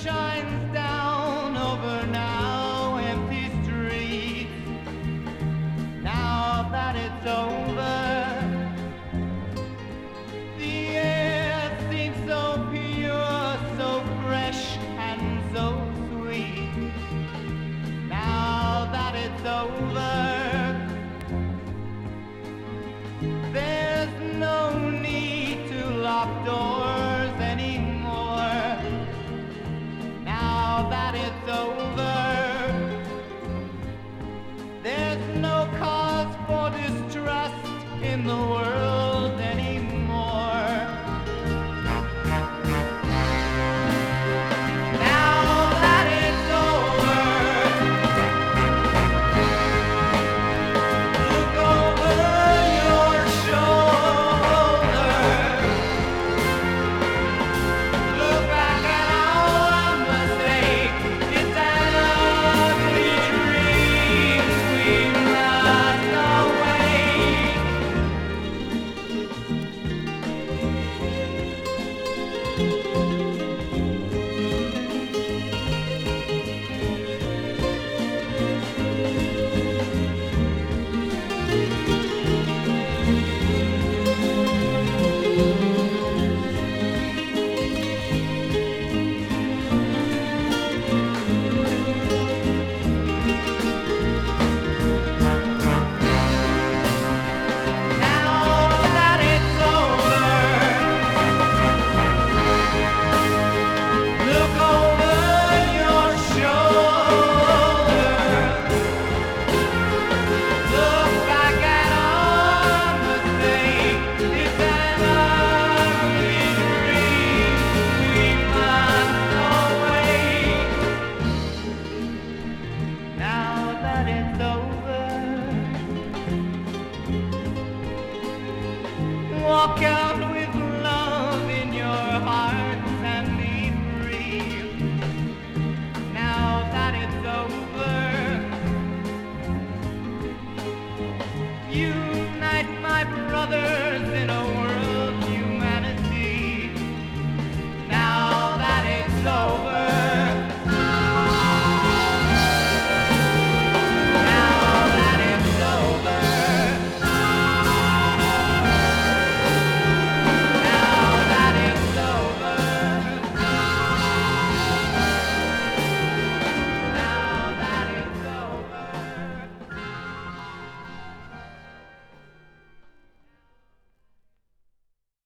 shines down over now empty streets. Now that it's over, the air seems so pure, so fresh, and so sweet. Now that it's over, there's no need to lock doors Walk out with love in your hearts and be free. Now that it's over, unite my brothers